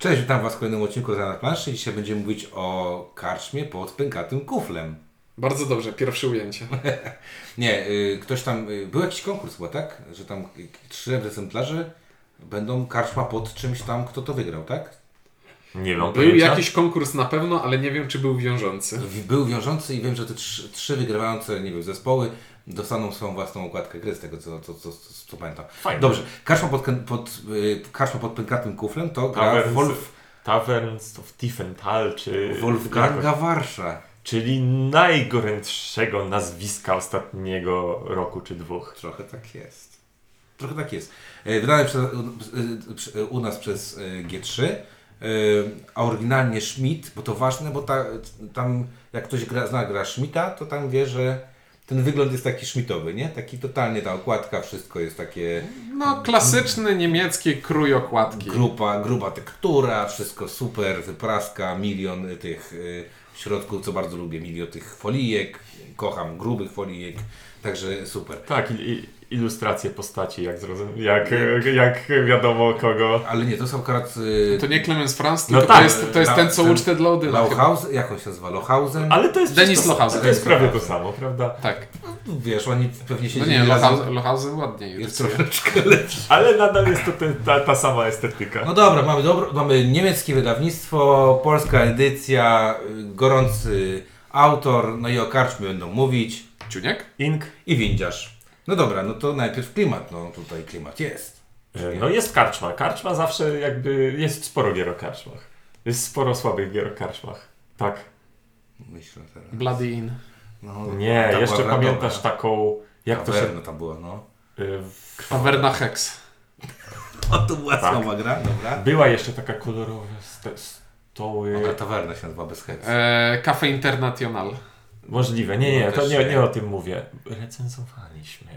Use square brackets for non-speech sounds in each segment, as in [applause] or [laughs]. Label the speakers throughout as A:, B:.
A: Cześć, witam Was w kolejnym odcinku na planszy. Dzisiaj będziemy mówić o karczmie pod pękatym kuflem.
B: Bardzo dobrze, pierwsze ujęcie. [laughs]
A: Nie, y, ktoś tam, y, był jakiś konkurs chyba, tak? Że tam y, trzy egzemplarze będą karczma pod czymś tam, kto to wygrał, tak?
C: Nie mam
B: Był
C: pojęcia.
B: jakiś konkurs na pewno, ale nie wiem, czy był wiążący.
A: Był wiążący i wiem, że te trzy, trzy wygrywające, nie wiem, zespoły dostaną swoją własną okładkę gry, z tego co, co, co, co, pamiętam.
C: Fajnie.
A: Dobrze, karczma pod, pod, y, karczma pod pękatym kuflem to gra
C: Taverns,
A: Wolf,
C: Taverns of Tiefenthal, czy...
A: Wolfganga Warsza.
C: Czyli najgorętszego nazwiska ostatniego roku czy dwóch.
A: Trochę tak jest. Trochę tak jest. E, Wydane przez, u- u nas przez e, G3, e, a oryginalnie Schmidt, bo to ważne, bo ta, tam jak ktoś gra, zna gra Schmidta, to tam wie, że ten wygląd jest taki Schmidtowy, nie? Taki totalnie ta okładka, wszystko jest takie
B: No, klasyczny niemiecki krój okładki.
A: grupa, gruba tektura, wszystko super, wypraska, milion tych y, w środku, co bardzo lubię, milion tych folijek, kocham grubych folijek, także super.
C: Tak, i, i, ilustracje postaci, jak, zrozum... jak, jak wiadomo kogo.
A: Ale nie, to są akurat y,
B: To nie Clemens Franz,
C: No
B: tylko
C: tak,
B: to jest, to jest
A: La-
B: ten, co ucztę dla Odyna. chyba.
A: Lauhausen, jak on się nazywa? Lohausen?
C: Ale to jest
B: Denis Lohausen.
C: To jest prawie to samo, prawda?
B: Tak.
A: Wiesz, oni pewnie się
B: No nie, Lohausen, Lohausen ładniej
A: Jest troszeczkę [laughs] lepszy.
C: Ale nadal jest to ten, ta, ta sama estetyka.
A: No dobra, mamy, dobro, mamy niemieckie wydawnictwo, polska edycja, y, gorący autor, no i o karczmie będą mówić
B: Ciuniek?
C: Ink.
A: i windziarz. No dobra, no to najpierw klimat, no tutaj klimat jest.
C: No jest karczma. Karczma zawsze jakby... Jest sporo gier o karczmach. Jest sporo słabych gier o karczmach. Tak.
A: Myślę teraz.
B: Bloody In.
A: No,
C: Nie,
A: ta
C: jeszcze pamiętasz
A: dobra.
C: taką... Jak to się...
A: Tam była, no.
C: y, w-
B: Taverna Hex. [laughs]
A: O, to była
C: Tak.
A: słaba gra, dobra.
C: Była jeszcze taka kolorowa ste, stoły.
A: Ona tawerna się nazywa bez heks.
B: E, Cafe International.
C: Możliwe. Nie, nie,
A: No
C: to
A: też
C: nie,
A: nie.
C: nie o tym mówię. Recenzowaliśmy.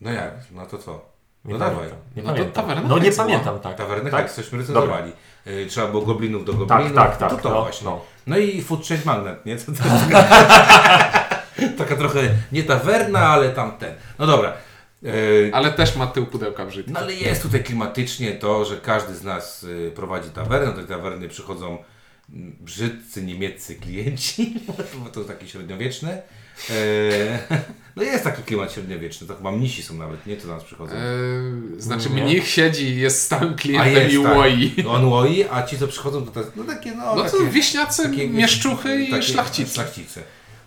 A: No jak, no to co?
C: Nie
A: No
C: pamiętam.
A: dawaj.
C: Nie
B: No to
C: pamiętam.
B: tawerna
C: No nie
B: Hex była.
C: pamiętam, tak.
A: Tawernę
C: tak?
A: heks, cośmy recenzowali. Y, Trzeba było goblinów do
C: Tak,
A: goblinów.
C: tak, tak.
A: To to
C: no,
A: właśnie.
C: no.
A: No i Food Chain Magnet, nie? [laughs] To, to taka, trochę nie tawerna, ale tamten. No dobra. Yy,
B: Ale też ma tył pudełka w życiu.
A: no ale jest tutaj klimatycznie to, że każdy z nas y, prowadzi tawernę. Do tej tawerny przychodzą brzydcy niemieccy klienci, [laughs] bo to takie średniowieczne. E, [laughs] no jest taki klimat średniowieczny, to chyba mnisi są nawet, nie? To do nas przychodzą.
B: E, znaczy
C: Nie.
B: mnich siedzi i jest stałym klientem
A: jest,
B: i
A: tak.
B: łoi.
A: On łoi, a ci co przychodzą to, jest, no takie no,
B: No to
A: takie,
B: wiśniacy,
A: takie-
B: mieszczuchy i
A: takie
B: szlachcice.
A: szlachcice.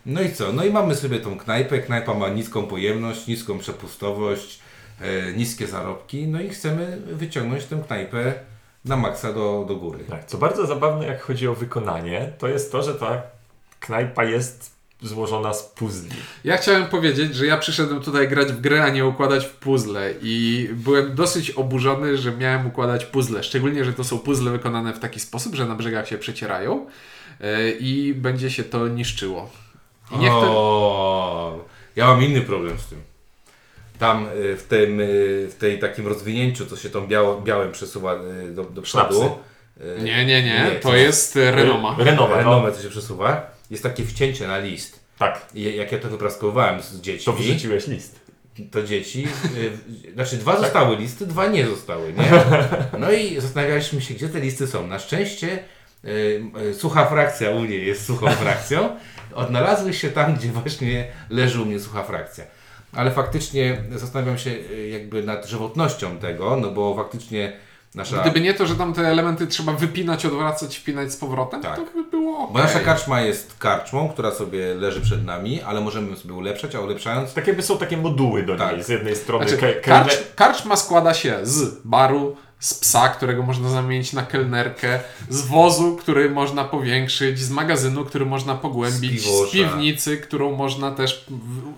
A: No i co? No i mamy sobie tą knajpę. Knajpa ma niską pojemność, niską przepustowość, e, niskie zarobki. No i chcemy wyciągnąć tę knajpę na maksa do, do góry.
C: Tak, co bardzo zabawne, jak chodzi o wykonanie, to jest to, że ta knajpa jest złożona z puzli.
B: Ja chciałem powiedzieć, że ja przyszedłem tutaj grać w grę, a nie układać w puzzle i byłem dosyć oburzony, że miałem układać puzzle. Szczególnie, że to są puzzle wykonane w taki sposób, że na brzegach się przecierają e, i będzie się to niszczyło. I niech to...
A: O, ja mam inny problem z tym. Tam y, w tym, y, w tej takim rozwinięciu, co się tą biało, białym przesuwa y, do, do przodu.
C: Sznapsy.
B: Nie, nie, nie, to jest Renoma.
C: Renoma, no.
A: Renomę, co się przesuwa. Jest takie wcięcie na list.
C: Tak,
A: jak ja to wypraskowałem z dziećmi,
C: to wyrzuciłeś list.
A: to dzieci, y, znaczy dwa zostały listy, dwa nie zostały, nie? [laughs] No i zastanawialiśmy się, gdzie te listy są. Na szczęście y, y, sucha frakcja u mnie jest suchą frakcją. Odnalazły się tam, gdzie właśnie leży u mnie sucha frakcja. Ale faktycznie zastanawiam się y, jakby nad żywotnością tego, no bo faktycznie nasza...
B: Gdyby nie to, że tam te elementy trzeba wypinać, odwracać, wpinać z powrotem,
A: Tak.
B: to by było
A: Bo nasza karczma jest karczmą, która sobie leży przed nami, ale możemy ją sobie ulepszać, a ulepszając
C: Tak jakby są takie moduły do
A: Tak.
C: niej. Z jednej strony
B: Znaczy, karcz, karczma składa się z baru, z psa, którego można zamienić na kelnerkę, z wozu, który można powiększyć, z magazynu, który można pogłębić,
A: Z
B: z, piwnicy, którą można też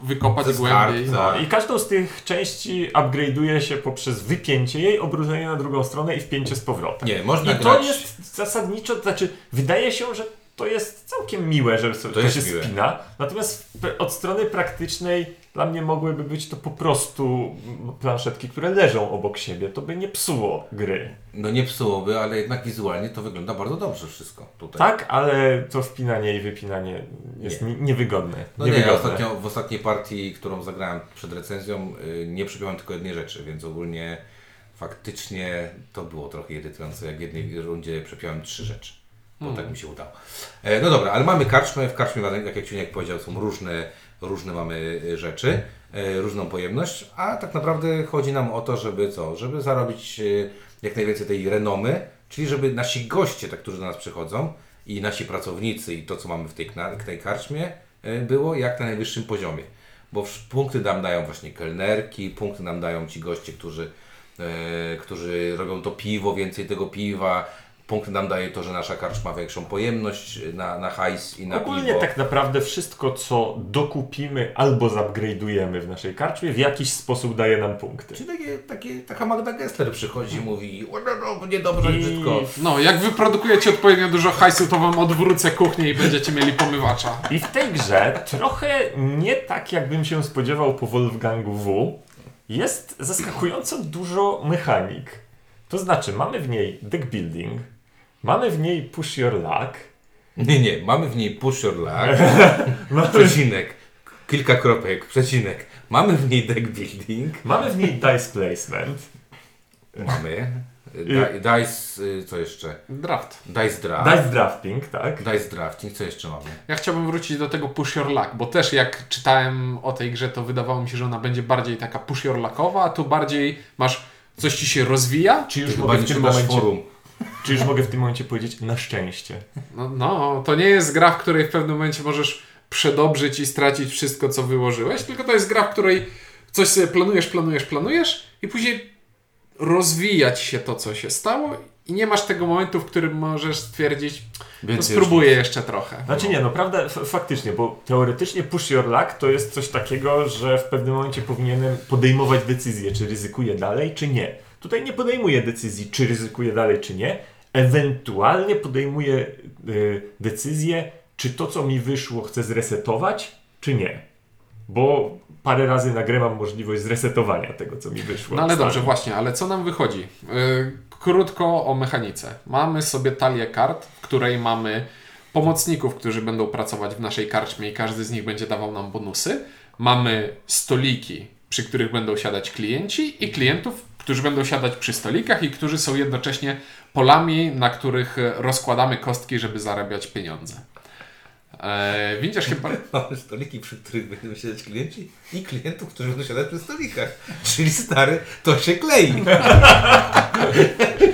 B: wykopać
A: Ze
B: głębiej.
A: skarbca.
C: No, I każdą z tych części upgrade'uje się poprzez wypięcie jej, obrócenie na drugą stronę i wpięcie z powrotem.
A: Nie, można
C: I to
A: grać...
C: jest zasadniczo, to znaczy wydaje się, że to jest całkiem miłe, że to, to się
A: miłe.
C: spina. Natomiast od strony praktycznej dla mnie mogłyby być to po prostu planszetki, które leżą obok siebie. To by nie psuło gry.
A: No nie psułoby, ale jednak wizualnie to wygląda bardzo dobrze wszystko tutaj.
C: Tak, ale to wpinanie i wypinanie jest
A: Nie.
C: nie. niewygodne.
A: No nie, ja
C: niewygodne.
A: ostatnio, w ostatniej partii, którą zagrałem przed recenzją, y, nie przypiąłem tylko jednej rzeczy, więc ogólnie faktycznie to było trochę irytujące, jak w jednej rundzie przepiałem trzy rzeczy. Bo tak mi się udało. E, no dobra, ale mamy karczmę. W karczmie, jak jak Ciuniek powiedział, są różne, różne mamy e, rzeczy, e, różną pojemność, a tak naprawdę chodzi nam o to, żeby co? Żeby zarobić e, jak najwięcej tej renomy, czyli żeby nasi goście, tak, którzy do nas przychodzą i nasi pracownicy i to, co mamy w tej, kna- tej karczmie, e, było jak na najwyższym poziomie. Bo w- punkty nam dają właśnie kelnerki, punkty nam dają ci goście, którzy, e, którzy robią to piwo, więcej tego piwa. Punkty nam daje to, że nasza karczma ma większą pojemność na, na hajs i na
C: Ogólnie
A: piwo.
C: tak naprawdę wszystko, co dokupimy albo zupgrade'ujemy w naszej karczmie, w jakiś sposób daje nam punkty.
A: Czyli takie, takie, taka Magda Gessler przychodzi i mówi, o, no, no, niedobrze,
C: I-
A: brzydko.
B: No, jak wyprodukujecie odpowiednio dużo hajsu, to wam odwrócę kuchnię i będziecie mieli pomywacza.
C: I w tej grze, trochę nie tak jakbym się spodziewał po Wolfgangu W, jest zaskakująco dużo mechanik. To znaczy, mamy w niej deck building, mamy w niej push your luck,
A: Nie, nie, mamy w niej push your luck, [laughs] przecinek, kilka kropek, przecinek. Mamy w niej deck building,
C: mamy w niej dice placement,
A: mamy di- dice, y, co jeszcze?
B: Draft.
A: Dice draft.
C: dice drafting, tak?
A: Dice drafting, co jeszcze mamy?
B: Ja chciałbym wrócić do tego push your luck, bo też jak czytałem o tej grze, to wydawało mi się, że ona będzie bardziej taka push your luckowa, a tu bardziej masz coś ci się rozwija.
C: Czy już,
A: Ty chyba nie czytasz
C: momencie,
A: forum.
C: Czy już mogę w tym momencie powiedzieć na szczęście?
B: No, no, to nie jest gra, w której w pewnym momencie możesz przedobrzyć i stracić wszystko, co wyłożyłeś, tylko to jest gra, w której coś sobie planujesz, planujesz, planujesz i później rozwijać się to, co się stało i nie masz tego momentu, w którym możesz stwierdzić, no spróbuję jeszcze trochę.
C: Znaczy nie, no prawda, faktycznie, bo teoretycznie push your luck to jest coś takiego, że w pewnym momencie powinienem podejmować decyzję, czy ryzykuję dalej, czy nie. Tutaj nie podejmuję decyzji, czy ryzykuję dalej, czy nie. Ewentualnie podejmuję y, decyzję, czy to, co mi wyszło, chcę zresetować, czy nie. Bo parę razy na grę mam możliwość zresetowania tego, co mi wyszło.
B: No ale dobrze, właśnie, ale co nam wychodzi? Yy, krótko o mechanice. Mamy sobie talię kart, w której mamy pomocników, którzy będą pracować w naszej karczmie i każdy z nich będzie dawał nam bonusy. Mamy stoliki, przy których będą siadać klienci i klientów, którzy będą siadać przy stolikach i którzy są jednocześnie polami, na których rozkładamy kostki, żeby zarabiać pieniądze. Eee, widzisz chyba... [laughs]
A: Mamy stoliki, przy których będą siadać klienci i klientów, którzy będą siadać przy stolikach. Czyli stary, to się klei. [laughs]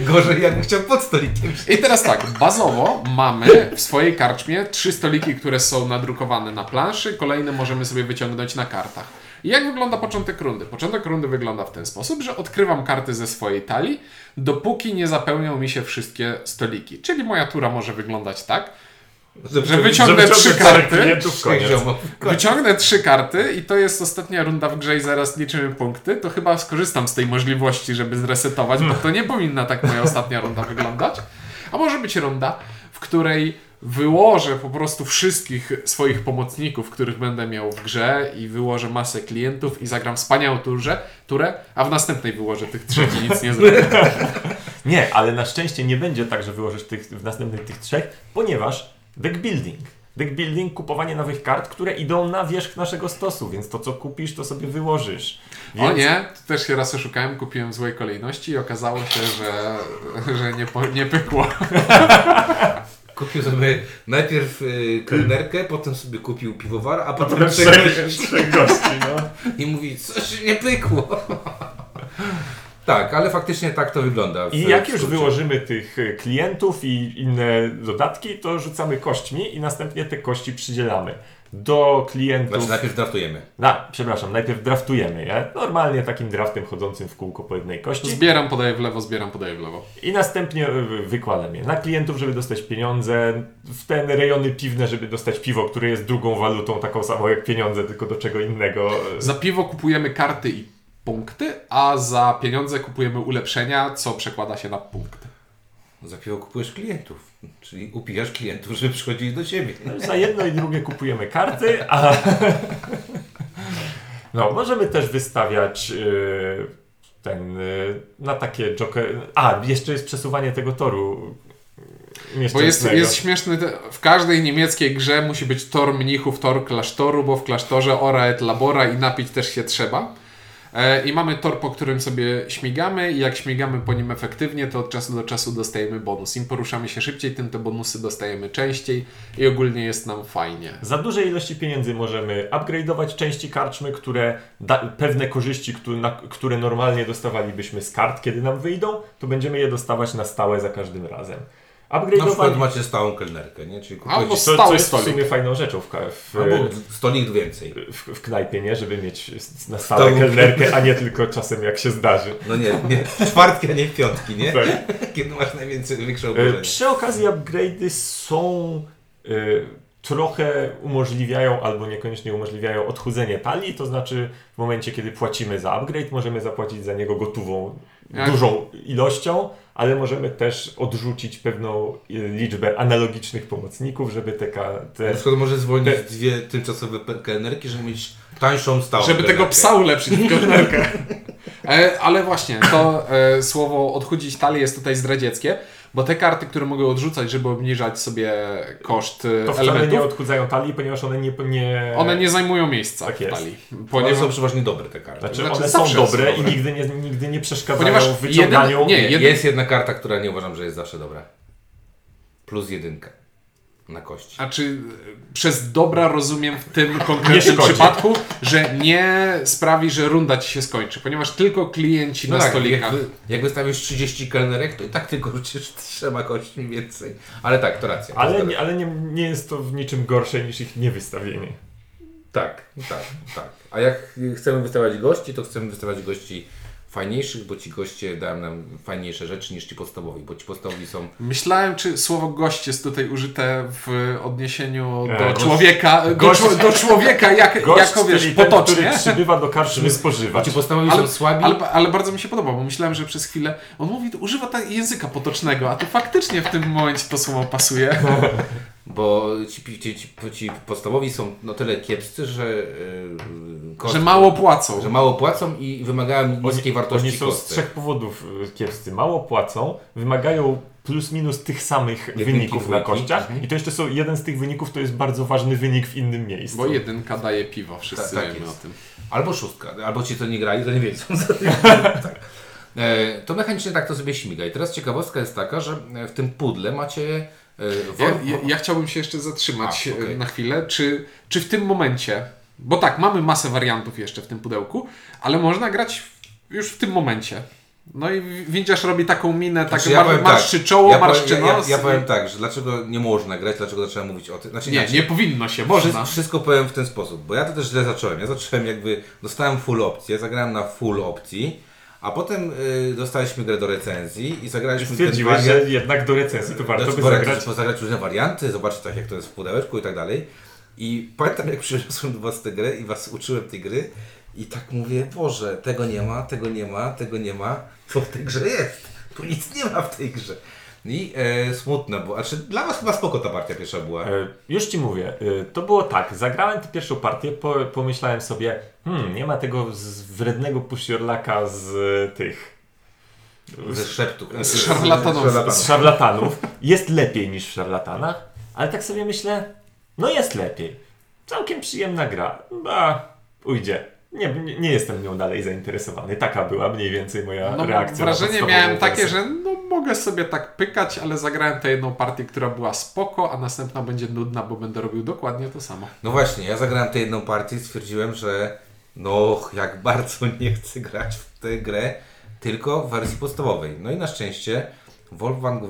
A: Gorzej jakbym chciał pod stolikiem
B: I teraz tak, bazowo mamy w swojej karczmie trzy stoliki, które są nadrukowane na planszy, kolejne możemy sobie wyciągnąć na kartach. I jak wygląda początek rundy? Początek rundy wygląda w ten sposób, że odkrywam karty ze swojej talii, dopóki nie zapełnią mi się wszystkie stoliki. Czyli moja tura może wyglądać tak, że wyciągnę trzy karty. Wyciągnę trzy karty i to jest ostatnia runda w grze i zaraz liczymy punkty, to chyba skorzystam z tej możliwości, żeby zresetować, bo to nie powinna tak moja ostatnia runda wyglądać. A może być runda, w której wyłożę po prostu wszystkich swoich pomocników, których będę miał w grze i wyłożę masę klientów i zagram wspaniałą turze, turę, a w następnej wyłożę tych trzech i nic nie zrobię. [laughs]
C: Nie, ale na szczęście nie będzie tak, że wyłożysz tych, w następnych tych trzech, ponieważ deck building. Deck building, kupowanie nowych kart, które idą na wierzch naszego stosu, więc to co kupisz, to sobie wyłożysz.
B: O
C: Więc
B: nie, tu też się raz oszukałem, kupiłem w złej kolejności i okazało się, że, że nie, po, nie pykło. [laughs]
A: Kupił sobie najpierw y, kelnerkę, potem sobie kupił piwowar, a potem
C: Potem
A: trzech
C: trzech, trzech gości, no.
A: i mówi, coś nie pykło. tak, ale faktycznie tak to wygląda. w-
C: I jak już wyłożymy tych y, klientów i inne dodatki, to rzucamy kośćmi i następnie te kości przydzielamy do klientów.
A: Znaczy najpierw draftujemy.
C: Na, przepraszam, najpierw draftujemy je. Normalnie takim draftem chodzącym w kółko po jednej kości.
B: Zbieram, podaję w lewo, zbieram, podaję w lewo.
C: I następnie y, wykładam je na klientów, żeby dostać pieniądze, w te rejony piwne, żeby dostać piwo, które jest drugą walutą, taką samą jak pieniądze, tylko do czego innego.
B: Za piwo kupujemy karty i punkty, a za pieniądze kupujemy ulepszenia, co przekłada się na punkty.
A: Za piwo kupujesz klientów, czyli upijasz klientów, żeby przychodzili do ciebie.
C: Za jedno i drugie kupujemy karty, a... No, możemy też wystawiać y, ten, y, na takie joker... A, jeszcze jest przesuwanie tego toru
B: Bo jest, jest śmieszny, w każdej niemieckiej grze musi być tor mnichów, tor klasztoru, bo w klasztorze ora et labora i napić też się trzeba. E, I mamy tor, po którym sobie śmigamy i jak śmigamy po nim efektywnie, to od czasu do czasu dostajemy bonus. Im poruszamy się szybciej, tym te bonusy dostajemy częściej i ogólnie jest nam fajnie.
C: Za duże ilości pieniędzy możemy upgrade'ować części karczmy, które pewne korzyści, które, na, które normalnie dostawalibyśmy z kart, kiedy nam wyjdą, to będziemy je dostawać na stałe za każdym razem.
A: Na przykład macie stałą kelnerkę, nie? Czyli
B: Albo
A: kupujecie
B: stały
C: co jest w
B: stolik.
C: sumie fajną rzeczą w, ka- w,
A: albo stolik więcej.
C: w, w knajpie, nie? Żeby mieć na stałe
A: Stałą
C: kelnerkę, a nie tylko czasem jak się zdarzy.
A: No nie, nie, w czwartki, a nie w piątki, nie?
C: Tak. [laughs]
A: Kiedy masz najwięcej, większe
C: E,
A: oburzenie.
C: Przy okazji upgrade'y są e, trochę umożliwiają albo niekoniecznie umożliwiają odchudzenie talii, to znaczy w momencie, kiedy płacimy za upgrade, możemy zapłacić za niego gotową,
B: Jak-
C: dużą ilością, ale możemy też odrzucić pewną e, liczbę analogicznych pomocników, żeby te, ka-
A: Na
C: te
A: przykład może zwolnić
C: te-
A: dwie tymczasowe kelnerki, żeby mieć tańszą stałą
B: Żeby tego psa ulepszyć w kelnerkę. [laughs] Ale właśnie, to e, słowo odchudzić talię jest tutaj zdradzieckie, bo te karty, które mogę odrzucać, żeby obniżać sobie koszt e,
C: to wcale
B: elementów,
C: nie odchudzają talii, ponieważ one nie... nie
B: one nie zajmują miejsca
C: Tak
B: w talii.
A: One
B: Ponieważ,
A: są przeważnie dobre te karty.
C: Znaczy,
B: Znaczy,
C: one są
B: zawsze są
C: dobre i
B: dobre.
C: nigdy nie, nigdy nie przeszkadzają
B: Ponieważ
C: w wyciąganiu.
B: jeden- nie,
A: Je,
B: jeden-
A: Jest jedna karta, która nie uważam, że jest zawsze dobra. Plus jedynka. Na kości.
B: a czy e, przez dobra rozumiem w tym [laughs] konkretnym przypadku, że nie sprawi, że runda ci się skończy, ponieważ tylko klienci
A: No
B: na
A: tak,
B: stolikach.
A: jak, jak wystawisz 30 kelnerek, to i tak tylko [laughs] rzucisz trzema kośćmi więcej. Ale tak, to racja. to
C: Ale,
A: zgadza
C: nie, ale nie, nie jest to w niczym gorsze niż ich niewystawienie.
A: Tak, tak, tak. A jak chcemy wystawiać gości, to chcemy wystawiać gości fajniejszych, bo ci goście dają nam fajniejsze rzeczy niż ci podstawowi, bo ci podstawowi są...
B: Myślałem, czy słowo gość jest tutaj użyte w odniesieniu do
C: E, gość-
B: człowieka, do,
C: gość-
B: czło- do człowieka, jak,
C: Gość,
B: jako wiesz,
C: czyli ten,
B: potocznie.
C: który przybywa do karczmy
A: Bo
C: spożywać.
A: ci podstawowi
B: Ale,
A: są słabi,
B: ale, ale bardzo mi się podoba, bo myślałem, że przez chwilę on mówi, używa tak języka potocznego, a to faktycznie w tym momencie to słowo pasuje. [laughs]
A: bo ci, ci, ci, ci podstawowi są no tyle kiepscy, że... Yy, koszt-
B: Że mało płacą.
A: Że mało płacą i wymagają niskiej
C: Oni,
A: wartości
C: oni są z trzech powodów y, kiepscy. Mało płacą, wymagają plus minus tych samych
A: Jedynki,
C: wyników na kościach
A: Mhm.
C: i to jeszcze są, jeden z tych wyników to jest bardzo ważny wynik w innym miejscu.
B: Bo jedynka daje piwo, wszyscy
A: Tak, tak
B: wiemy
A: jest.
B: o tym.
A: Albo szóstka, albo ci, co nie grali, to nie wiedzą. [laughs] tak. e, to mechanicznie tak to sobie śmiga. I teraz ciekawostka jest taka, że e, w tym pudle macie... E,
B: Ja, ja, ja chciałbym się jeszcze zatrzymać
A: A, okej.
B: e, na chwilę. Czy, czy w tym momencie, bo tak, mamy masę wariantów jeszcze w tym pudełku, ale można grać już w tym momencie. No i Windziarz robi taką minę, tak
A: Znaczy,
B: mar,
A: powiem
B: marszczy czoło,
A: ja powiem-
B: marszczy
A: ja, ja,
B: nos.
A: ja
B: i-
A: powiem tak, że dlaczego nie można grać, dlaczego trzeba mówić o tym. Znaczy,
B: Nie,
A: inaczej.
B: nie powinno się, można.
A: wszystko powiem w ten sposób, bo ja to też źle zacząłem. Ja zacząłem jakby, dostałem full opcję, zagrałem na full opcji, a potem y, dostaliśmy grę do recenzji i zagraliśmy
C: Stwierdziłeś,
A: ten wariant-
C: że jednak do recenzji to warto
A: Znaczy,
C: by zagrać.
A: zagrać różne warianty, zobaczyć tak jak to jest w pudełeczku i tak dalej. I pamiętam jak przyniosłem do Was tę grę i Was uczyłem tej gry i tak mówię, Boże, tego nie ma, tego nie ma, tego nie ma, co w tej grze jest? Tu nic nie ma w tej grze. I e, smutne, bo znaczy, dla Was chyba spoko ta partia pierwsza była.
C: E, Już ci mówię, e, to było tak, zagrałem tę pierwszą partię, po, pomyślałem sobie, hmm, nie ma tego z wrednego pusiorlaka z e, tych,
A: Ze szeptu.
B: z szarlatanów.
C: z szarlatanów. Jest lepiej niż w szarlatanach, ale tak sobie myślę, no jest lepiej. Całkiem przyjemna gra. Ba, pójdzie. Nie, nie, jestem nią dalej zainteresowany. Taka była mniej więcej moja
B: No,
C: reakcja. na
B: wrażenie miałem takie, że no, mogę sobie tak pykać, ale zagrałem tę jedną partię, która była spoko, a następna będzie nudna, bo będę robił dokładnie to samo.
A: No właśnie, ja zagrałem tę jedną partię i stwierdziłem, że no jak bardzo [laughs] nie chcę grać w tę grę, tylko w wersji podstawowej. No i na szczęście Wolfgang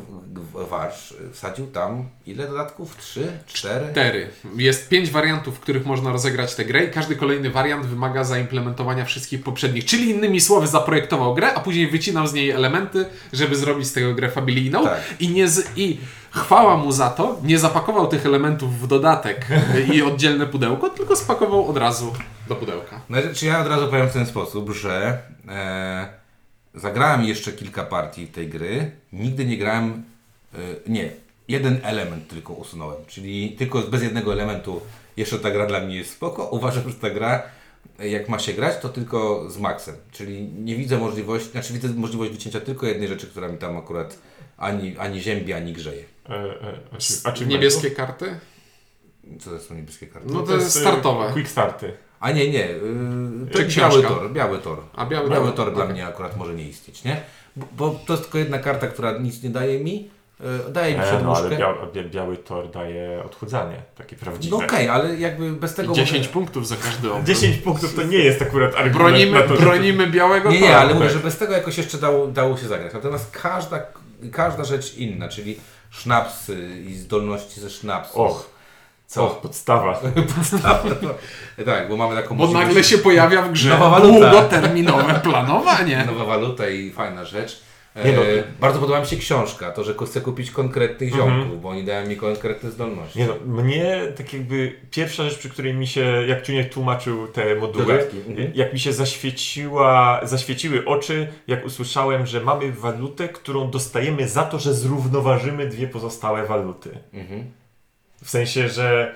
A: Warsz wsadził tam ile dodatków? Trzy? Cztery?
B: Cztery. Jest pięć wariantów, w których można rozegrać tę grę i każdy kolejny wariant wymaga zaimplementowania wszystkich poprzednich. Czyli innymi słowy zaprojektował grę, a później wycinał z niej elementy, żeby zrobić z tego grę familijną
A: Tak.
B: i nie z... i chwała mu za to, nie zapakował tych elementów w dodatek i oddzielne pudełko, tylko spakował od razu do pudełka.
A: No, czy ja od razu powiem w ten sposób, że e, zagrałem jeszcze kilka partii tej gry. Nigdy nie grałem, e, nie, jeden element tylko usunąłem, czyli tylko bez jednego elementu jeszcze ta gra dla mnie jest spoko. Uważam, że ta gra, jak ma się grać, to tylko z maksem, czyli nie widzę możliwości, znaczy widzę możliwość wycięcia tylko jednej rzeczy, która mi tam akurat ani, ani ziębi, ani grzeje.
C: E, e, a czy, a czy
B: Niebieskie karty?
A: Co to są niebieskie karty?
B: No to jest startowe.
C: Quick starty.
A: A nie, nie. Yy, to jest biały tor, biały tor.
B: A biały
A: biały
B: tor,
A: tor dla
B: okej.
A: mnie akurat może nie istnieć, nie? Bo, bo to jest tylko jedna karta, która nic nie daje mi. Yy, daje mi
C: E, no
A: przedmuszkę.
C: ale bia, bia, biały tor daje odchudzanie, takie prawdziwe.
A: No okej, ale jakby bez tego...
B: 10
A: może...
B: punktów za każdy obrót.
C: 10 punktów to nie jest akurat argument
B: Bronimy,
C: na to,
B: bronimy białego
A: Nie, nie,
B: toru.
A: ale mówię, że bez tego jakoś jeszcze dało, dało się zagrać. Natomiast każda, każda rzecz inna, czyli sznapsy i zdolności ze sznapsu.
C: Och, co? Podstawa. [laughs]
A: Podstawa, to, tak, bo mamy taką
B: Bo
A: możliwość-
B: nagle się pojawia w grze
A: Nowa waluta.
B: długoterminowe planowanie. [laughs]
A: Nowa waluta i fajna rzecz. E,
C: Nie no.
A: Bardzo podoba mi się książka, to, że chcę kupić konkretnych ziomków, bo oni dają mi konkretne zdolności.
C: Nie no, mnie tak jakby pierwsza rzecz, przy której mi się, jak Ciuniek tłumaczył te moduły,
A: Dodatki, mhm.
C: jak mi się zaświeciła, zaświeciły oczy, jak usłyszałem, że mamy walutę, którą dostajemy za to, że zrównoważymy dwie pozostałe waluty.
A: Mhm.
C: W sensie, że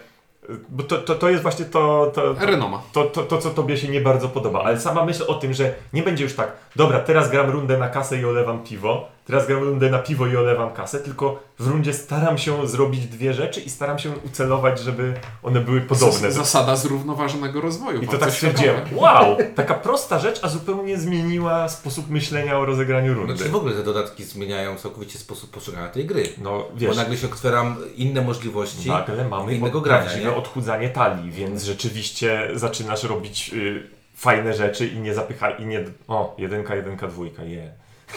C: bo to, to, to jest właśnie to, to, to,
B: Renoma.
C: to, to, to, co tobie się nie bardzo podoba, ale sama myśl o tym, że nie będzie już tak, dobra, teraz gram rundę na kasę i olewam piwo, teraz gram rundę na piwo i olewam kasę, tylko w rundzie staram się zrobić dwie rzeczy i staram się ucelować, żeby one były podobne.
B: Zas- Zasada zrównoważonego rozwoju.
C: I to tak stwierdziłem, wow, taka prosta rzecz, a zupełnie zmieniła sposób myślenia o rozegraniu rundy.
A: Znaczy w ogóle te dodatki zmieniają całkowicie sposób postrzegania tej gry.
C: No
A: Bo
C: wiesz,
A: nagle się otwieram inne możliwości
C: nagle mamy
A: innego grania.
C: prawdziwe
A: Nie?
C: odchudzanie talii, więc rzeczywiście zaczynasz robić y, fajne rzeczy i nie zapycha, i nie, o, jedynka, jedynka, dwójka, je.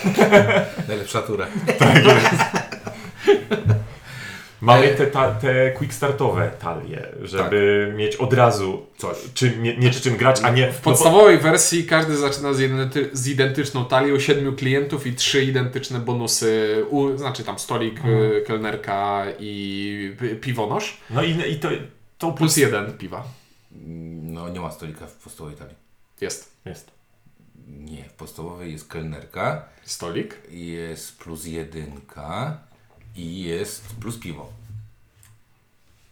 C: [laughs]
A: Najlepsza tura.
C: Mamy
A: E,
C: te, ta, te quick startowe talie, żeby mieć od razu
A: Coś.
C: czy, nie, nie czym grać, a nie...
B: W podstawowej wersji każdy zaczyna z, identy- z identyczną talią, siedmiu klientów i trzy identyczne bonusy, u, znaczy tam stolik, y, kelnerka i pi- piwonosz,
C: No i, i to, to
B: plus jeden piwa.
A: No nie ma stolika w podstawowej talii.
B: Jest
C: Jest.
A: Nie, w podstawowej jest kelnerka,
B: stolik.
A: jest plus jedynka i jest plus piwo.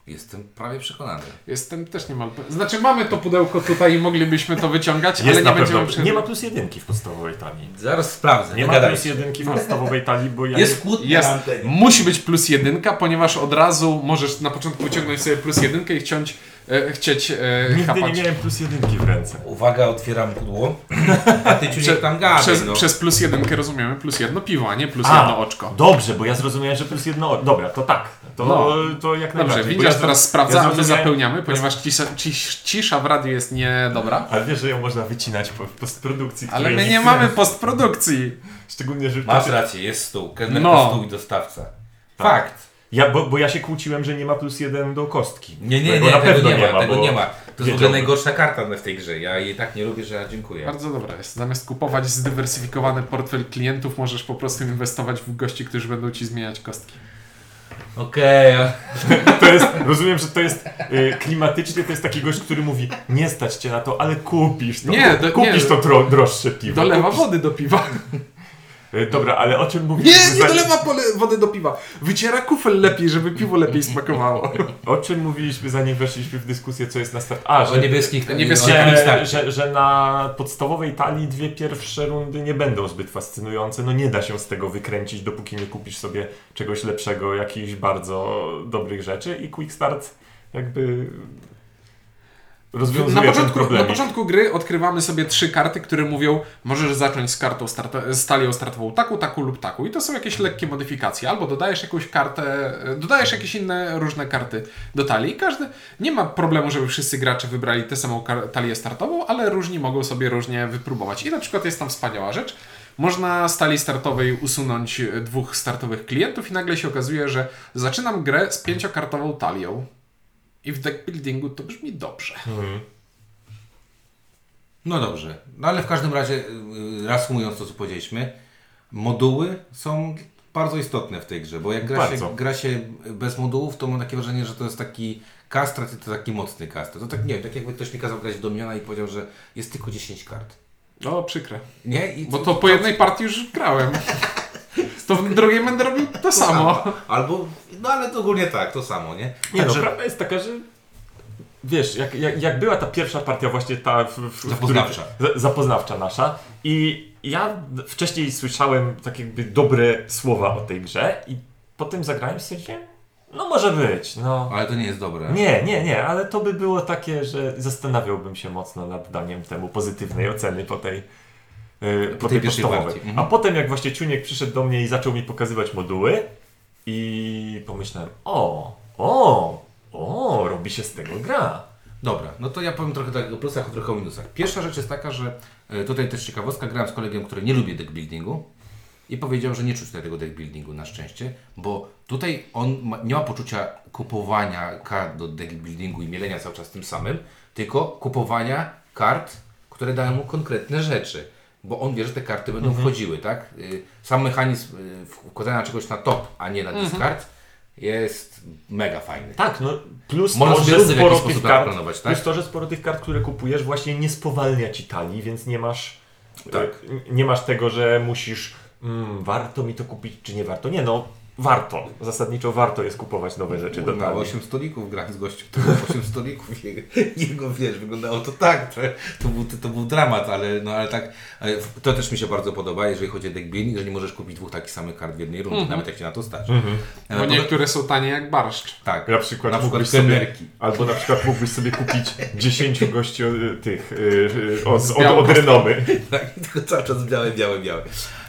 A: Jestem prawie przekonany.
B: Jestem też nie mam. Znaczy mamy to pudełko tutaj i moglibyśmy to wyciągać,
C: Jest
B: ale nie będziemy przy...
C: nie ma plus jedynki w podstawowej talii.
A: Zaraz sprawdzę,
C: Nie
A: nie,
C: ma
A: gadaj.
C: plus jedynki w podstawowej talii, bo ja
A: Jest kłótnia
B: Jest. Musi być plus jedynka, ponieważ od razu możesz na początku wyciągnąć sobie plus jedynkę i chcieć, e, chcieć e,
C: nigdy nie
B: chapać.
C: miałem plus jedynki w ręce.
A: Uwaga, otwieram pudło. A ty ciuniek tam gadaj,
B: Przez,
A: no.
B: przez plus jedynkę rozumiemy plus jedno piwo, a nie plus
C: A,
B: jedno oczko.
C: Dobrze, bo ja zrozumiałem, że plus jedno... Dobra, to tak. To,
B: No.
C: to jak
B: Dobrze,
C: najbardziej. bo
B: widzisz,
C: ja
B: teraz
C: zro-
B: sprawdza,
C: ja
B: a my
C: zrozumiałem-
B: zapełniamy, ponieważ cisza, cisz, cisza w radiu jest niedobra.
C: Ale wiesz, że ją można wycinać po, w postprodukcji.
B: Ale
C: której
B: my nie
C: chcę.
B: mamy postprodukcji.
C: Szczególnie, że...
A: Masz rację, jest stół. Kelnerka,
B: No.
A: stół i dostawca.
C: Tak.
A: Fakt.
C: Ja, bo, bo ja się kłóciłem, że nie ma plus jeden do kostki.
A: Nie, nie,
C: Tego
A: nie,
C: na
A: tego
C: pewno
A: nie ma, tego
C: bo
A: nie ma. To jest w ogóle najgorsza karta w tej grze. Ja jej tak nie lubię, że ja dziękuję.
B: Bardzo dobra jest. Zamiast kupować zdywersyfikowany portfel klientów, możesz po prostu inwestować w gości, którzy będą ci zmieniać kostki.
A: Okej, [laughs]
C: To jest, rozumiem, że to jest y, klimatycznie, to jest taki gość, który mówi, nie stać cię na to, ale kupisz to.
B: Nie, do-
C: kupisz
B: nie.
C: to dro, droższe piwo.
B: Dolewa
C: Kupisz-
B: wody do piwa.
C: Y, Dobra, ale o czym mówisz?
B: Nie, nie dolewa pole- wody do piwa. Wyciera kufel lepiej, żeby piwo lepiej smakowało.
C: O czym mówiliśmy, zanim weszliśmy w dyskusję, co jest na start? A,
A: o
C: że,
A: niebieskich...
B: Niebieskich
A: o
C: że,
A: starcie.
C: że, że na podstawowej talii dwie pierwsze rundy nie będą zbyt fascynujące. No nie da się z tego wykręcić, dopóki nie kupisz sobie czegoś lepszego, jakichś bardzo dobrych rzeczy i Quick Start jakby rozwiązuje
B: Na
C: ten
B: początku,
C: problem.
B: na początku gry odkrywamy sobie trzy karty, które mówią, możesz zacząć z kartą starto- z talią startową taku, taku lub taku. I to są jakieś lekkie modyfikacje. Albo dodajesz jakąś kartę, e, dodajesz jakieś inne różne karty do talii. I każdy, nie ma problemu, żeby wszyscy gracze wybrali tę samą talię startową, ale różni mogą sobie różnie wypróbować. I na przykład jest tam wspaniała rzecz. Można z talii startowej usunąć e, dwóch startowych klientów i nagle się okazuje, że zaczynam grę z pięciokartową talią. I w deck buildingu to brzmi dobrze.
C: Mhm.
A: No dobrze, no ale w każdym razie, y, reasumując to, co powiedzieliśmy, moduły są bardzo istotne w tej grze, bo jak gra
C: Bardzo.
A: się, gra się bez modułów, to mam takie wrażenie, że to jest taki kastrat i to taki mocny kastrat. To tak, nie wiem, tak jakby ktoś mi kazał grać w Dominiona i powiedział, że jest tylko 10 kart.
B: O, przykre.
A: Nie? I
B: Bo to po jednej partii już grałem. [laughs] To w drugiej będę robił to,
A: to
B: samo.
A: Albo, no ale to ogólnie tak, to samo, nie?
C: Nie
A: Także-
C: no, prawda jest taka, że wiesz, jak, jak, jak była ta pierwsza partia właśnie ta w, w,
A: Zapoznawcza.
C: zapoznawcza nasza i ja wcześniej słyszałem tak jakby dobre słowa o tej grze i potem zagrałem w sensie No może być, no.
A: Ale to nie jest dobre.
C: Nie, nie, nie, ale to by było takie, że zastanawiałbym się mocno nad daniem temu pozytywnej oceny po tej, yy, po
A: tej
C: tej podstawowej.
A: Mhm.
C: A potem jak właśnie Ciuniek przyszedł do mnie i zaczął mi pokazywać moduły i pomyślałem, o, o, o, robi się z tego gra.
A: Dobra, no to ja powiem trochę tak o plusach, a trochę o minusach. Pierwsza rzecz jest taka, że e, tutaj też ciekawostka, grałem z kolegiem, który nie lubi deck buildingu i powiedział, że nie czuć tutaj tego deck buildingu na szczęście, bo tutaj on ma, nie ma poczucia kupowania kart do deck buildingu i mielenia cały czas tym samym, tylko kupowania kart, które dają mu konkretne rzeczy. Bo on wie, że te karty będą wchodziły, tak? Y, Sam mechanizm y, wkładania czegoś na top, a nie na discard jest mega fajny.
C: Tak, no plus
A: Można
C: to, że sporo tych
A: sposób
C: kart,
A: planować, tak?
C: plus to, że sporo tych kart, które kupujesz właśnie nie spowalnia Ci talii, więc nie masz
A: Tak.
C: e, nie masz tego, że musisz mm, warto mi to kupić, czy nie warto. Nie no, warto. Zasadniczo warto jest kupować nowe rzeczy do talii.
A: 8 stolików grałem z gościem, to było 8 stolików [laughs] jego, jego wiesz, wyglądało to tak, to, to, był, to, był dramat, ale, no, ale tak, ale to też mi się bardzo podoba, jeżeli chodzi o deck building, że nie możesz kupić dwóch takich samych kart w jednej rundzie, nawet jak Cię na to stać.
C: Mhm.
A: E,
B: Bo niektóre są tanie jak barszcz.
A: tak,
C: Na przykład,
A: na przykład
C: sobie, albo na przykład mógłbyś sobie kupić [laughs] 10 gości e, tych e, od, od,
B: białą
C: od renomy.
A: Tak, tylko cały czas białe, białe, białe.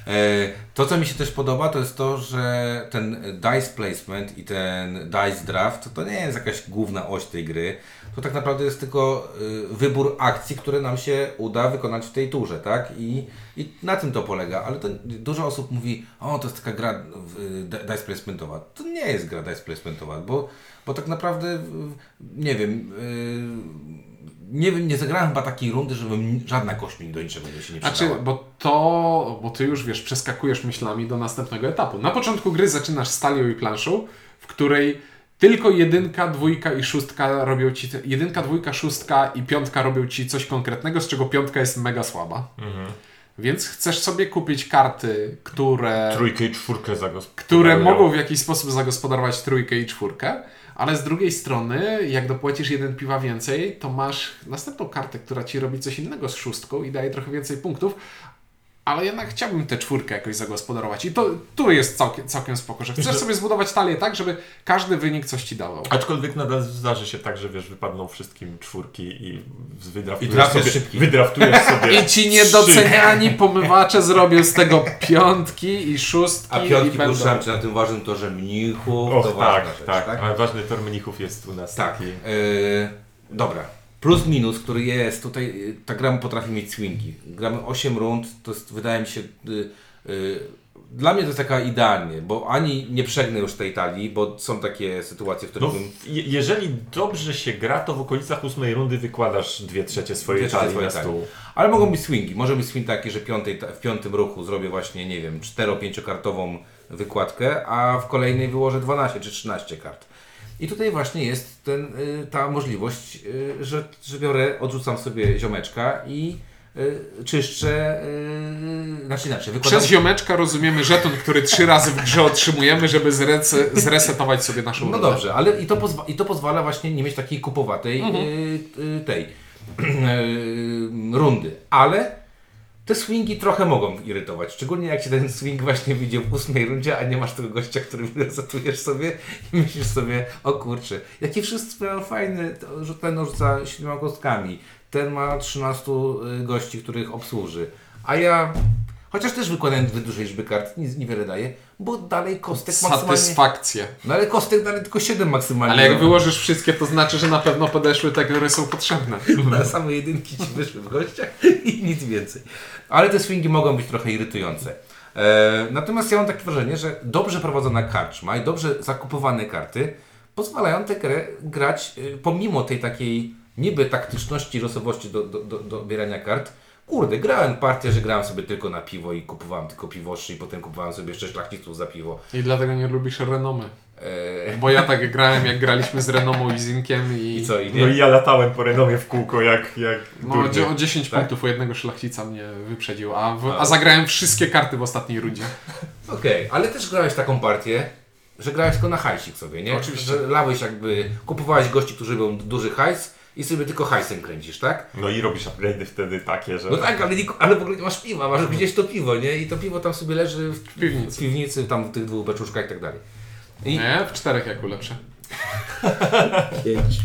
A: E, to, co mi się też podoba, to jest to, że ten dice placement i ten dice draft to nie jest jakaś główna oś tej gry. To tak naprawdę jest tylko y, wybór akcji, które nam się uda wykonać w tej turze, tak? I, i na tym to polega. Ale to, dużo osób mówi, o, to jest taka gra y, dice placementowa. To nie jest gra dice placementowa, bo, bo tak naprawdę, nie wiem, nie wiem, nie zagrałem chyba takiej rundy, żeby żadna kość mi do niczego się nie przydała.
B: Znaczy, bo to, bo ty już wiesz, przeskakujesz myślami do następnego etapu. Na początku gry zaczynasz z talią i planszą, w której tylko jedynka, dwójka i szóstka robią ci, jedynka, dwójka, szóstka i piątka robią ci coś konkretnego, z czego piątka jest mega słaba. Więc chcesz sobie kupić karty, które,
C: Trójkę i czwórkę zagospodarują.
B: które mogą w jakiś sposób zagospodarować trójkę i czwórkę, ale z drugiej strony, jak dopłacisz jeden piwa więcej, to masz następną kartę, która ci robi coś innego z szóstką i daje trochę więcej punktów, ale jednak chciałbym tę czwórkę jakoś zagospodarować. I to tu jest całkiem, całkiem spoko, że chcesz sobie zbudować talię tak, żeby każdy wynik coś ci dawał.
C: Aczkolwiek nadal zdarzy się tak, że wiesz, wypadną wszystkim czwórki i wydraftujesz
A: I
C: sobie,
A: szybki.
C: wydraftujesz [laughs] sobie
B: I ci niedoceniani pomywacze zrobią z tego [laughs] piątki i szóstki
A: A
B: i
A: piątki
B: będą...
A: puszczam cię na tym ważnym torze mnichów,
C: Och,
A: to
C: tak,
A: ważna rzecz,
C: tak,
A: tak?
C: Ale ważny tor mnichów jest u nas
A: Tak.
C: taki.
A: Yy, dobra. Plus minus, który jest, tutaj yy, ta gra potrafi mieć swingi. Gramy 8 rund, to jest, wydaje mi się, yy, yy, dla mnie to jest taka idealnie, bo ani nie przegnę już tej talii, bo są takie sytuacje, w których
C: No,
A: bym...
C: je- jeżeli dobrze się gra, to w okolicach ósmej rundy wykładasz dwie trzecie swojej
A: Dwie
C: talii na stół.
A: Ale mogą być swingi. Może być swing taki, że piątej, w piątym ruchu zrobię właśnie, nie wiem, 4-5 kartową wykładkę, a w kolejnej wyłożę 12 czy 13 kart. I tutaj właśnie jest ten, y, ta możliwość, y, że, że biorę, odrzucam sobie ziomeczka i y, czyszczę, y, znaczy inaczej, wykładam...
B: Przez ziomeczka rozumiemy żeton, który trzy razy w grze otrzymujemy, żeby zrece- zresetować sobie naszą
A: No
B: rundę.
A: dobrze, ale i to, pozwa- i to pozwala właśnie nie mieć takiej kupowatej
B: Mhm.
A: y, y, tej [clears throat] y, rundy. Ale te swingi trochę mogą irytować. Szczególnie jak się ten swing właśnie widzi w ósmej rundzie, a nie masz tego gościa, który resetujesz sobie i myślisz sobie, o kurczę, jakie wszyscy mają fajne, to, że ten rzuca siedmioma kostkami, ten ma 13 gości, których obsłuży, a ja... Chociaż też zbyt dużej liczby kart, nic niewiele daje, bo dalej kostek maksymalnie...
B: Satysfakcję.
A: No ale kostek dalej tylko 7 maksymalnie.
B: Ale jak wyłożysz wszystkie, to znaczy, że na pewno podeszły te, które są potrzebne. [laughs]
A: Na same jedynki ci wyszły w gościach i nic więcej. Ale te swingi mogą być trochę irytujące. E, natomiast ja mam takie wrażenie, że dobrze prowadzona karczma i dobrze zakupowane karty pozwalają tę grę grać e, pomimo tej takiej niby taktyczności, losowości do, do, do, do bierania kart. Kurde, grałem partię, że grałem sobie tylko na piwo i kupowałem tylko piwoszy i potem kupowałem sobie jeszcze szlachciców za piwo.
B: I dlatego nie lubisz renomy.
A: E,
B: Bo ja tak grałem, jak graliśmy z renomą i Zinkiem i...
A: I co, i
C: No
A: nie?
C: i ja latałem po renomie w kółko jak, jak
B: No, o 10
A: Tak?
B: punktów u jednego szlachcica mnie wyprzedził, a, w, a zagrałem wszystkie karty w ostatniej rundzie.
A: Okej, ale też grałeś taką partię, że grałeś tylko na hajsik sobie, nie?
B: Oczywiście.
A: Że lałeś jakby, kupowałeś gości, którzy robią duży hajs i sobie tylko hajsem kręcisz, tak?
C: No i robisz upgrade'y wtedy takie, że...
A: No tak, ale, nie, ale w ogóle nie masz piwa, masz gdzieś to piwo, nie? I to piwo tam sobie leży w
B: piwnicy.
A: w piwnicy tam w tych dwóch beczuszkach i tak dalej. I
B: Nie, w czterech jak ulepszę. [laughs]
A: pięć.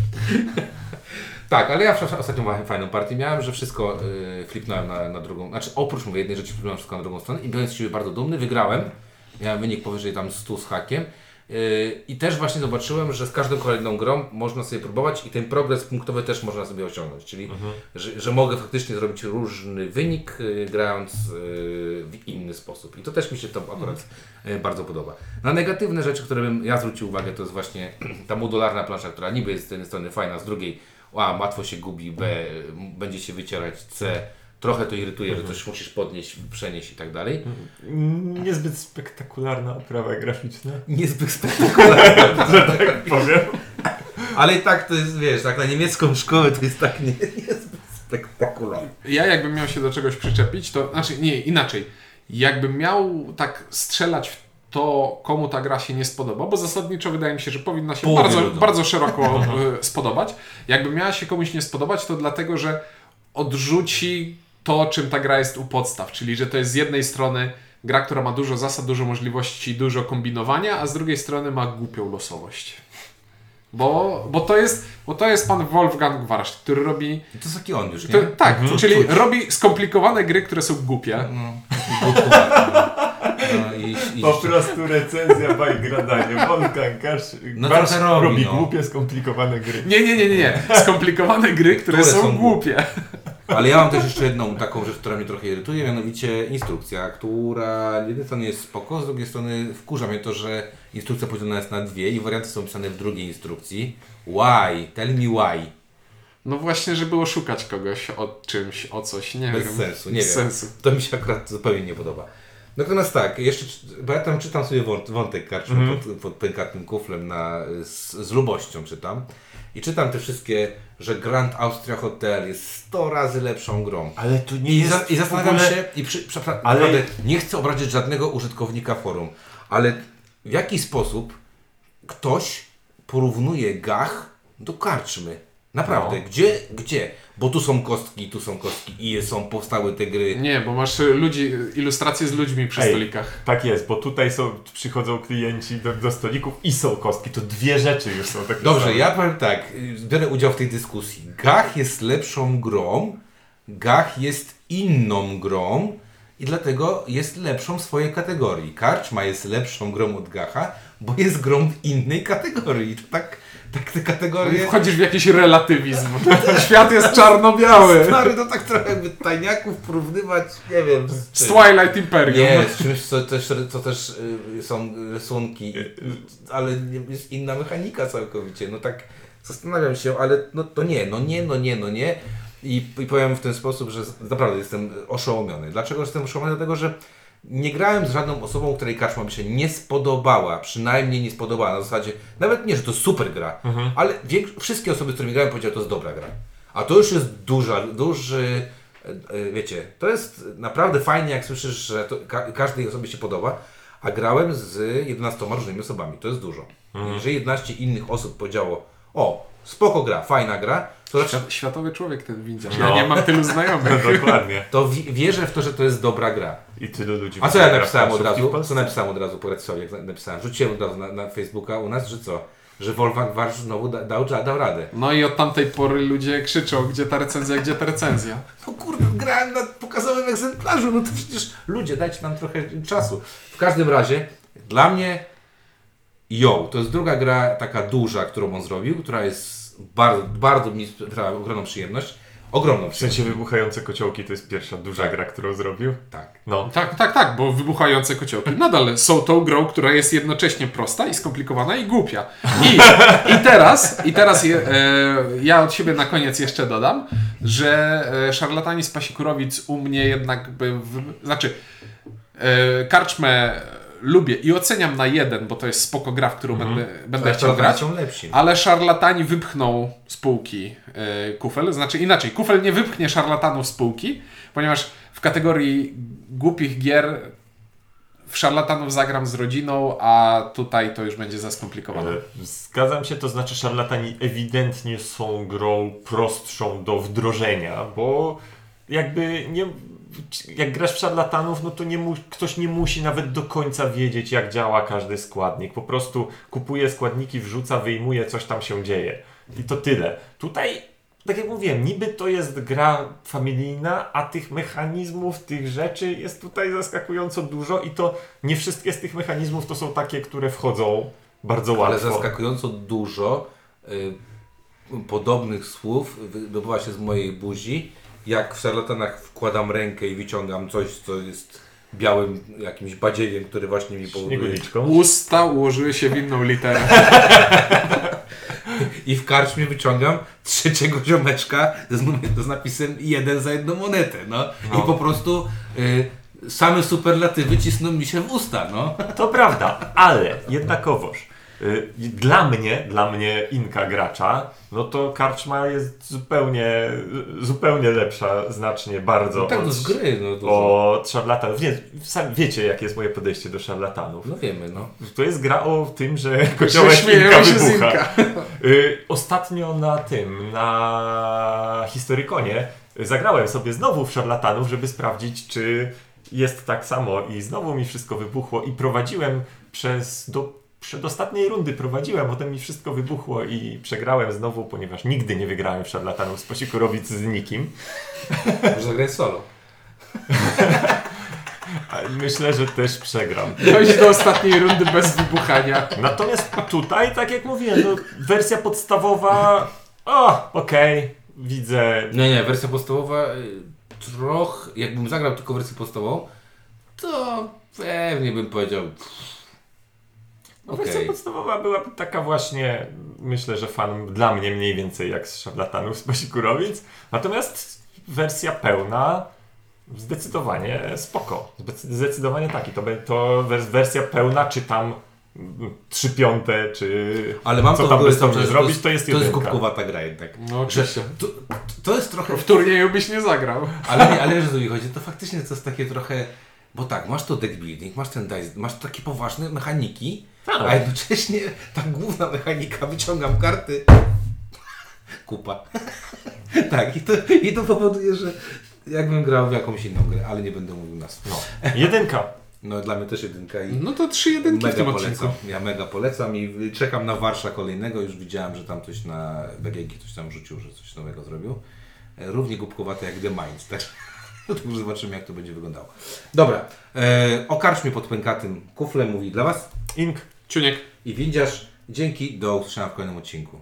A: tak, ale ja miałem fajną partię miałem, że wszystko y, flipnąłem na, na drugą, znaczy oprócz mówię, jednej rzeczy flipnąłem wszystko na drugą stronę i byłem z siebie bardzo dumny, wygrałem. Miałem wynik powyżej tam 100 z hakiem. Y, I też właśnie zobaczyłem, że z każdą kolejną grą można sobie próbować i ten progres punktowy też można sobie osiągnąć. Czyli, że, że mogę faktycznie zrobić różny wynik, y, grając y, w inny sposób. I to też mi się to akurat y, bardzo podoba. Na negatywne rzeczy, które bym ja zwrócił uwagę, to jest właśnie [clears throat] ta modularna plansza, która niby jest z jednej strony fajna, z drugiej a, łatwo się gubi, B, będzie się wycierać, C, trochę to irytuje, że coś musisz podnieść, przenieść i tak dalej.
C: Niezbyt spektakularna oprawa graficzna,
A: Niezbyt spektakularne. [laughs]
C: że tak powiem.
A: Ale i tak to jest, wiesz, tak na niemiecką szkołę to jest tak nie, niezbyt spektakularne.
B: Ja jakbym miał się do czegoś przyczepić, to znaczy nie, inaczej. Jakbym miał tak strzelać w to, komu ta gra się nie spodoba, bo zasadniczo wydaje mi się, że powinna się
A: Połowie
B: bardzo, bardzo szeroko [laughs] e, spodobać. Jakby miała się komuś nie spodobać, to dlatego, że odrzuci to, czym ta gra jest u podstaw, czyli że to jest z jednej strony gra, która ma dużo zasad, dużo możliwości, dużo kombinowania, a z drugiej strony ma głupią losowość. Bo, bo, to, jest, bo to jest pan Wolfgang Warsz, który robi
A: To jest taki on już, nie?
B: to, tak,
A: Mhm.
B: czyli
A: Czuć.
B: robi skomplikowane gry, które są głupie.
A: No, no. No, i, i,
C: Po prostu recenzja by gradanie. Wolfgang Kasz
A: No robi,
C: robi
A: no.
C: głupie, skomplikowane gry.
B: Nie, nie, nie, nie, nie. Skomplikowane gry, które,
A: Które
B: są,
A: są
B: głupie.
A: Ale ja mam też jeszcze jedną taką rzecz, która mnie trochę irytuje, mianowicie instrukcja, która z jednej strony jest spoko, z drugiej strony wkurza mnie to, że instrukcja podzielona jest na dwie i warianty są pisane w drugiej instrukcji. Why? Tell me why.
B: No właśnie, żeby oszukać kogoś o czymś, o coś, nie
A: Bez
B: wiem.
A: sensu, nie
B: Bez
A: wiem.
B: sensu.
A: To mi się akurat zupełnie nie podoba. Natomiast tak, jeszcze, bo ja tam czytam sobie wąt, wątek karczmy pod, pod pękatnym kuflem na, z, z lubością czytam. I czytam te wszystkie, że Grand Austria Hotel jest 100 razy lepszą grą.
C: Ale tu nie
A: I,
C: jest
A: za, I zastanawiam
C: ogóle...
A: się, i przy, przepraszam,
C: Ale-
A: naprawdę nie chcę obrazić żadnego użytkownika forum, ale w jaki sposób ktoś porównuje gach do karczmy? Naprawdę,
C: No.
A: gdzie, gdzie? Bo tu są kostki, tu są kostki i są, powstały te gry.
B: Nie, bo masz y, ludzi, ilustracje z ludźmi przy
C: Ej.
B: stolikach.
C: Tak jest, bo tutaj są, przychodzą klienci do, do stolików i są kostki. To dwie rzeczy już są takie
A: Dobrze,
C: same.
A: ja powiem tak, y, biorę udział w tej dyskusji. Gach jest lepszą grą, Gach jest inną grą i dlatego jest lepszą w swojej kategorii. Karczma jest lepszą grą od Gacha, bo jest grą w innej kategorii. To tak, tak te kategorie...
B: Wchodzisz w jakiś relatywizm. [laughs] Świat jest czarno-biały.
A: Stary, to tak trochę jakby tajniaków porównywać, nie wiem, z
B: Z. Twilight Imperium.
A: Nie, z czymś, co też, co też y, są rysunki, ale nie- jest inna mechanika całkowicie. No tak zastanawiam się, ale no to nie, no nie, no nie, no nie. I, I powiem w ten sposób, że naprawdę jestem oszołomiony. Dlaczego jestem oszołomiony? Dlatego, że nie grałem z żadną osobą, której karczma mi się nie spodobała, przynajmniej nie spodobała. Na zasadzie, nawet nie, że to super gra, ale większo- wszystkie osoby, z którymi grałem, powiedziały, to jest dobra gra. A to już jest duża, duży, e, e, wiecie, to jest naprawdę fajnie, jak słyszysz, że ka każdej osobie się podoba, a grałem z 11 różnymi osobami, to jest dużo. Jeżeli 11 innych osób powiedziało, o, spoko gra, fajna gra, to, znaczy,
B: Świat, światowy człowiek ten widzisz.
C: No.
B: Ja nie mam tylu znajomych. [laughs]
C: Dokładnie.
A: to wi- wierzę w to, że to jest dobra gra.
C: I tylu ludzi.
A: A co ja napisałem od razu? Co napisałem od razu po na- napisałem? Rzuciłem od razu na, na Facebooka u nas, że co? Że Wolfgang Warsz znowu da, dał, dał radę.
B: No i od tamtej pory ludzie krzyczą, gdzie ta recenzja, gdzie ta recenzja.
A: No kurde, grałem na pokazowym egzemplarzu, no to przecież ludzie, dajcie nam trochę czasu. W każdym razie, dla mnie Yo, to jest druga gra taka duża, którą on zrobił, która jest bardzo, bardzo mi sprawia ogromną przyjemność. Ogromną
C: W sensie wybuchające kociołki to jest pierwsza duża
A: Tak.
C: gra, którą zrobił.
A: Tak.
C: No.
B: Tak, tak, tak, bo wybuchające kociołki nadal są tą grą, która jest jednocześnie prosta i skomplikowana i głupia. I, i teraz, i teraz je, e, ja od siebie na koniec jeszcze dodam, że e, szarlatani z Pasikurowic u mnie jednak by, w, znaczy e, karczmę lubię i oceniam na jeden, bo to jest spoko gra, w którą będę, będę
A: Ale
B: chciał grać. Ale szarlatani wypchną z półki e, kufel. Znaczy inaczej, kufel nie wypchnie szarlatanów z półki, ponieważ w kategorii głupich gier w szarlatanów zagram z rodziną, a tutaj to już będzie za skomplikowane.
C: Zgadzam się, to znaczy szarlatani ewidentnie są grą prostszą do wdrożenia, bo jakby nie jak grasz w szarlatanów, no to nie ktoś nie musi nawet do końca wiedzieć, jak działa każdy składnik. Po prostu kupuje składniki, wrzuca, wyjmuje, coś tam się dzieje. I to tyle. Tutaj, tak jak mówiłem, niby to jest gra familijna, a tych mechanizmów, tych rzeczy jest tutaj zaskakująco dużo i to nie wszystkie z tych mechanizmów to są takie, które wchodzą bardzo łatwo.
A: Ale zaskakująco dużo y, podobnych słów wydobywa się z mojej buzi, jak w szarlatanach wkładam rękę i wyciągam coś, co jest białym jakimś badziewiem, który właśnie mi powoduje.
B: Usta ułożyły się w inną literę. [laughs]
A: I w karczmie wyciągam trzeciego ziomeczka z, z napisem jeden za jedną monetę, no.
C: No.
A: I po prostu y, same superlatywy cisną mi się w usta, no.
C: To prawda, ale jednakowoż dla mnie, dla mnie Inka gracza, no to karczma jest zupełnie, zupełnie lepsza, znacznie bardzo
A: tak,
C: od,
A: no z gry, no. To,
C: od szarlatanów. Nie, sam wiecie, jakie jest moje podejście do szarlatanów.
A: no wiemy, no.
C: To jest gra o tym, że kociołek Inka wybucha.
B: Inka. [laughs]
C: Y, ostatnio na tym, na Historykonie y, zagrałem sobie znowu w szarlatanów, żeby sprawdzić, czy jest tak samo i znowu mi wszystko wybuchło i prowadziłem przez do przedostatniej rundy prowadziłem, potem mi wszystko wybuchło i przegrałem znowu, ponieważ nigdy nie wygrałem w szarlatanów z Posikurowic z nikim. [laughs]
A: Może zagrać solo.
C: Myślę, że też przegram.
B: Dojść do ostatniej rundy bez wybuchania.
C: Natomiast tutaj, tak jak mówiłem, no, wersja podstawowa, o, okej, widzę,
A: Nie, nie, wersja podstawowa y, trochę, jakbym zagrał tylko wersję podstawową, to pewnie bym powiedział
C: No,
A: Okej.
C: Wersja podstawowa była taka właśnie, myślę, że fan dla mnie mniej więcej jak z szarlatanów z Pasikurowic. Natomiast wersja pełna zdecydowanie spoko. Zdecy- Zdecydowanie taki. To, to wers- wersja pełna, czy tam trzy piąte, czy
A: Ale mam
C: co
A: to
C: tam
A: czas,
C: zrobić, to jest
A: To jest głupkowata gra jednak.
B: No oczywiście.
A: To, to jest trochę...
B: W turnieju byś nie zagrał.
A: Ale nie, ale mi chodzi, to faktycznie to jest takie trochę... Bo tak, masz to deck building, masz ten dice, masz takie poważne mechaniki,
C: Tak.
A: a jednocześnie ta główna mechanika, wyciągam karty, kupa. [laughs] tak, i to, i to powoduje, że jakbym grał w jakąś inną grę, ale nie będę mówił nas.
C: No. Jedynka. [laughs]
A: No dla mnie też jedynka i
B: No to trzy jedynki w
A: mega
B: tym
A: polecam.
B: odcinku.
A: Ja mega polecam i czekam na Warsza kolejnego, już widziałem, że tam coś na BGG coś tam rzucił, że coś nowego zrobił. E, Równie głupkowate jak The Minds, tak? [laughs] To już zobaczymy jak to będzie wyglądało. Dobra, e, o karczmie pod pękatym kuflem mówi dla Was
C: Ink.
B: Ciuniek.
A: i windziarz. Dzięki, do usłyszenia w kolejnym odcinku.